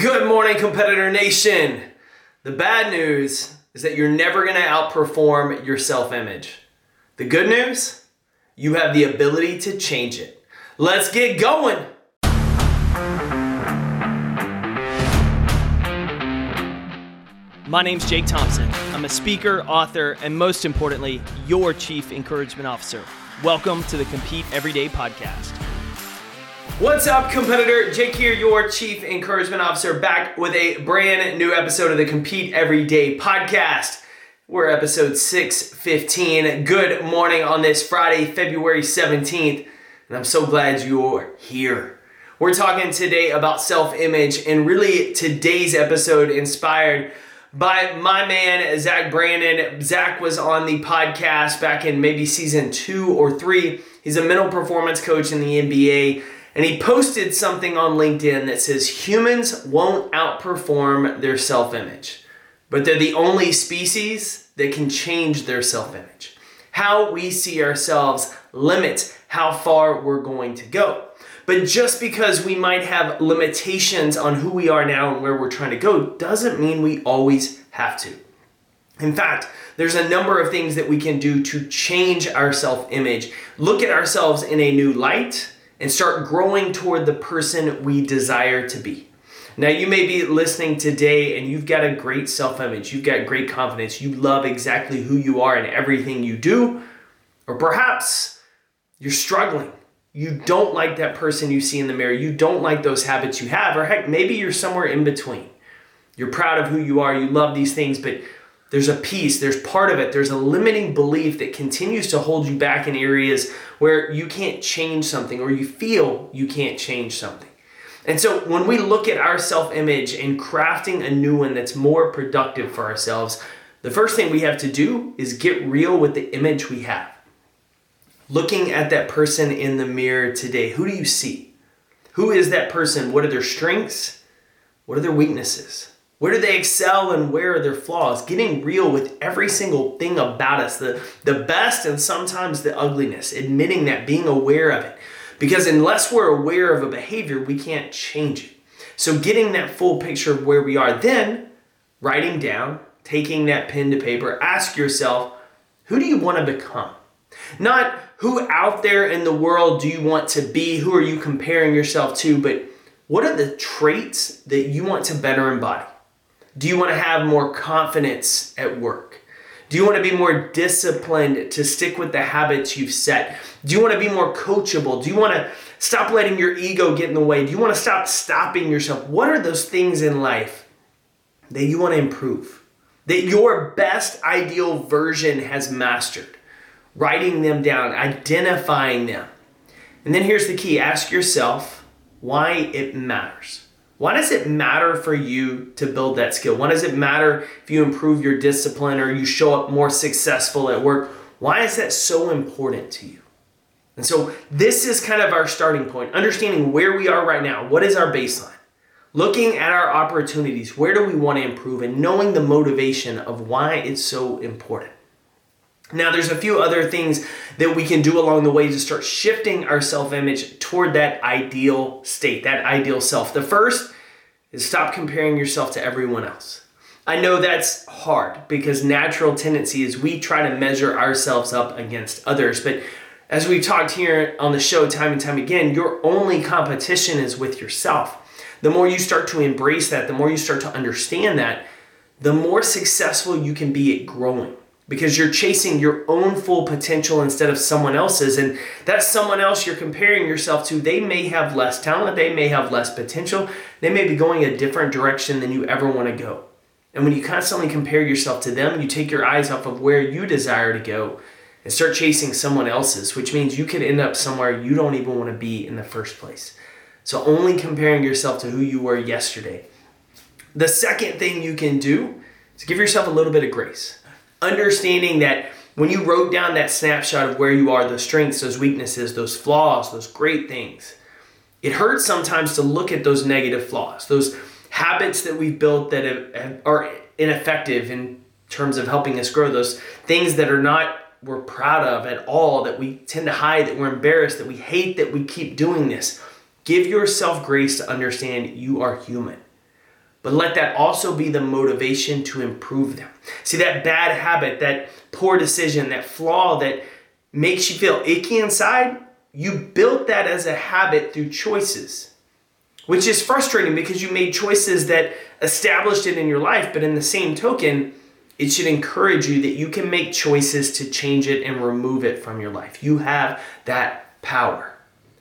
Good morning, Competitor Nation. The bad news is that you're never going to outperform your self image. The good news, you have the ability to change it. Let's get going. My name's Jake Thompson. I'm a speaker, author, and most importantly, your Chief Encouragement Officer. Welcome to the Compete Everyday podcast. What's up, competitor? Jake here, your Chief Encouragement Officer, back with a brand new episode of the Compete Everyday podcast. We're episode 615. Good morning on this Friday, February 17th, and I'm so glad you're here. We're talking today about self image, and really today's episode inspired by my man, Zach Brandon. Zach was on the podcast back in maybe season two or three. He's a mental performance coach in the NBA, and he posted something on LinkedIn that says humans won't outperform their self image, but they're the only species that can change their self image. How we see ourselves limits how far we're going to go. But just because we might have limitations on who we are now and where we're trying to go doesn't mean we always have to. In fact, there's a number of things that we can do to change our self image, look at ourselves in a new light, and start growing toward the person we desire to be. Now, you may be listening today and you've got a great self image, you've got great confidence, you love exactly who you are and everything you do, or perhaps you're struggling. You don't like that person you see in the mirror, you don't like those habits you have, or heck, maybe you're somewhere in between. You're proud of who you are, you love these things, but there's a piece, there's part of it, there's a limiting belief that continues to hold you back in areas where you can't change something or you feel you can't change something. And so when we look at our self image and crafting a new one that's more productive for ourselves, the first thing we have to do is get real with the image we have looking at that person in the mirror today, who do you see? Who is that person? What are their strengths? What are their weaknesses? Where do they excel and where are their flaws? Getting real with every single thing about us, the, the best and sometimes the ugliness, admitting that, being aware of it. Because unless we're aware of a behavior, we can't change it. So, getting that full picture of where we are, then writing down, taking that pen to paper, ask yourself, who do you want to become? Not who out there in the world do you want to be? Who are you comparing yourself to? But what are the traits that you want to better embody? Do you want to have more confidence at work? Do you want to be more disciplined to stick with the habits you've set? Do you want to be more coachable? Do you want to stop letting your ego get in the way? Do you want to stop stopping yourself? What are those things in life that you want to improve? That your best ideal version has mastered? writing them down, identifying them. And then here's the key ask yourself why it matters. Why does it matter for you to build that skill? Why does it matter if you improve your discipline or you show up more successful at work? Why is that so important to you? And so, this is kind of our starting point, understanding where we are right now. What is our baseline? Looking at our opportunities, where do we want to improve, and knowing the motivation of why it's so important. Now, there's a few other things that we can do along the way to start shifting our self image toward that ideal state, that ideal self. The first is stop comparing yourself to everyone else. I know that's hard because natural tendency is we try to measure ourselves up against others. But as we've talked here on the show time and time again, your only competition is with yourself. The more you start to embrace that, the more you start to understand that, the more successful you can be at growing because you're chasing your own full potential instead of someone else's. And that someone else you're comparing yourself to, they may have less talent, they may have less potential, they may be going a different direction than you ever want to go. And when you constantly compare yourself to them, you take your eyes off of where you desire to go and start chasing someone else's, which means you could end up somewhere you don't even want to be in the first place. So, only comparing yourself to who you were yesterday. The second thing you can do is give yourself a little bit of grace understanding that when you wrote down that snapshot of where you are, those strengths, those weaknesses, those flaws, those great things, it hurts sometimes to look at those negative flaws, those habits that we've built that are ineffective in terms of helping us grow, those things that are not we're proud of at all, that we tend to hide, that we're embarrassed, that we hate that we keep doing this. Give yourself grace to understand you are human. But let that also be the motivation to improve them. See, that bad habit, that poor decision, that flaw that makes you feel icky inside, you built that as a habit through choices, which is frustrating because you made choices that established it in your life, but in the same token, it should encourage you that you can make choices to change it and remove it from your life. You have that power.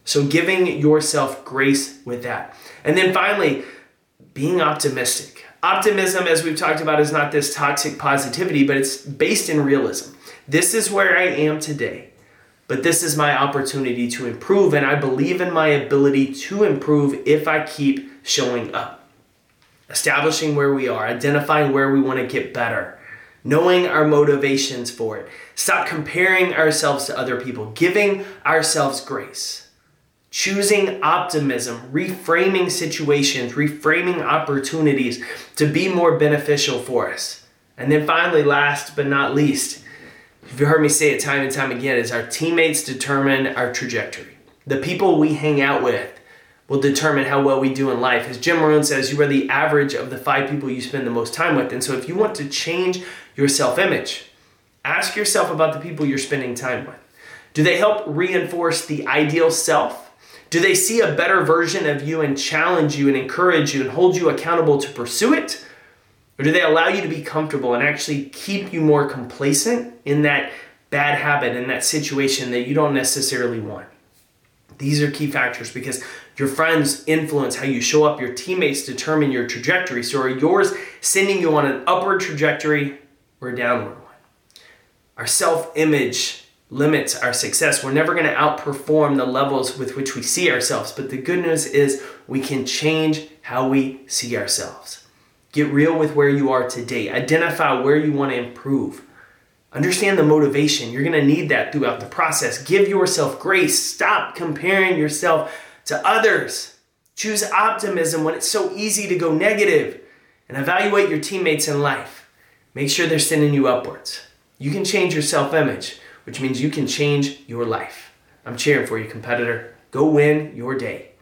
So, giving yourself grace with that. And then finally, being optimistic. Optimism, as we've talked about, is not this toxic positivity, but it's based in realism. This is where I am today, but this is my opportunity to improve, and I believe in my ability to improve if I keep showing up. Establishing where we are, identifying where we want to get better, knowing our motivations for it. Stop comparing ourselves to other people, giving ourselves grace choosing optimism, reframing situations, reframing opportunities to be more beneficial for us. And then finally, last but not least, if you've heard me say it time and time again, is our teammates determine our trajectory. The people we hang out with will determine how well we do in life. As Jim Rohn says, you are the average of the five people you spend the most time with. And so if you want to change your self-image, ask yourself about the people you're spending time with. Do they help reinforce the ideal self do they see a better version of you and challenge you and encourage you and hold you accountable to pursue it? Or do they allow you to be comfortable and actually keep you more complacent in that bad habit, in that situation that you don't necessarily want? These are key factors because your friends influence how you show up, your teammates determine your trajectory. So, are yours sending you on an upward trajectory or a downward one? Our self image limits our success. We're never going to outperform the levels with which we see ourselves. But the good news is we can change how we see ourselves. Get real with where you are today. Identify where you want to improve. Understand the motivation. You're going to need that throughout the process. Give yourself grace. Stop comparing yourself to others. Choose optimism when it's so easy to go negative. And evaluate your teammates in life. Make sure they're sending you upwards. You can change your self image which means you can change your life. I'm cheering for you, competitor. Go win your day.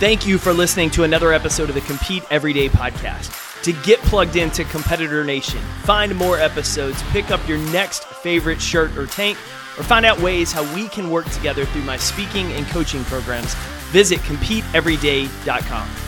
Thank you for listening to another episode of the Compete Everyday podcast. To get plugged into Competitor Nation, find more episodes, pick up your next favorite shirt or tank, or find out ways how we can work together through my speaking and coaching programs, visit CompeteEveryday.com.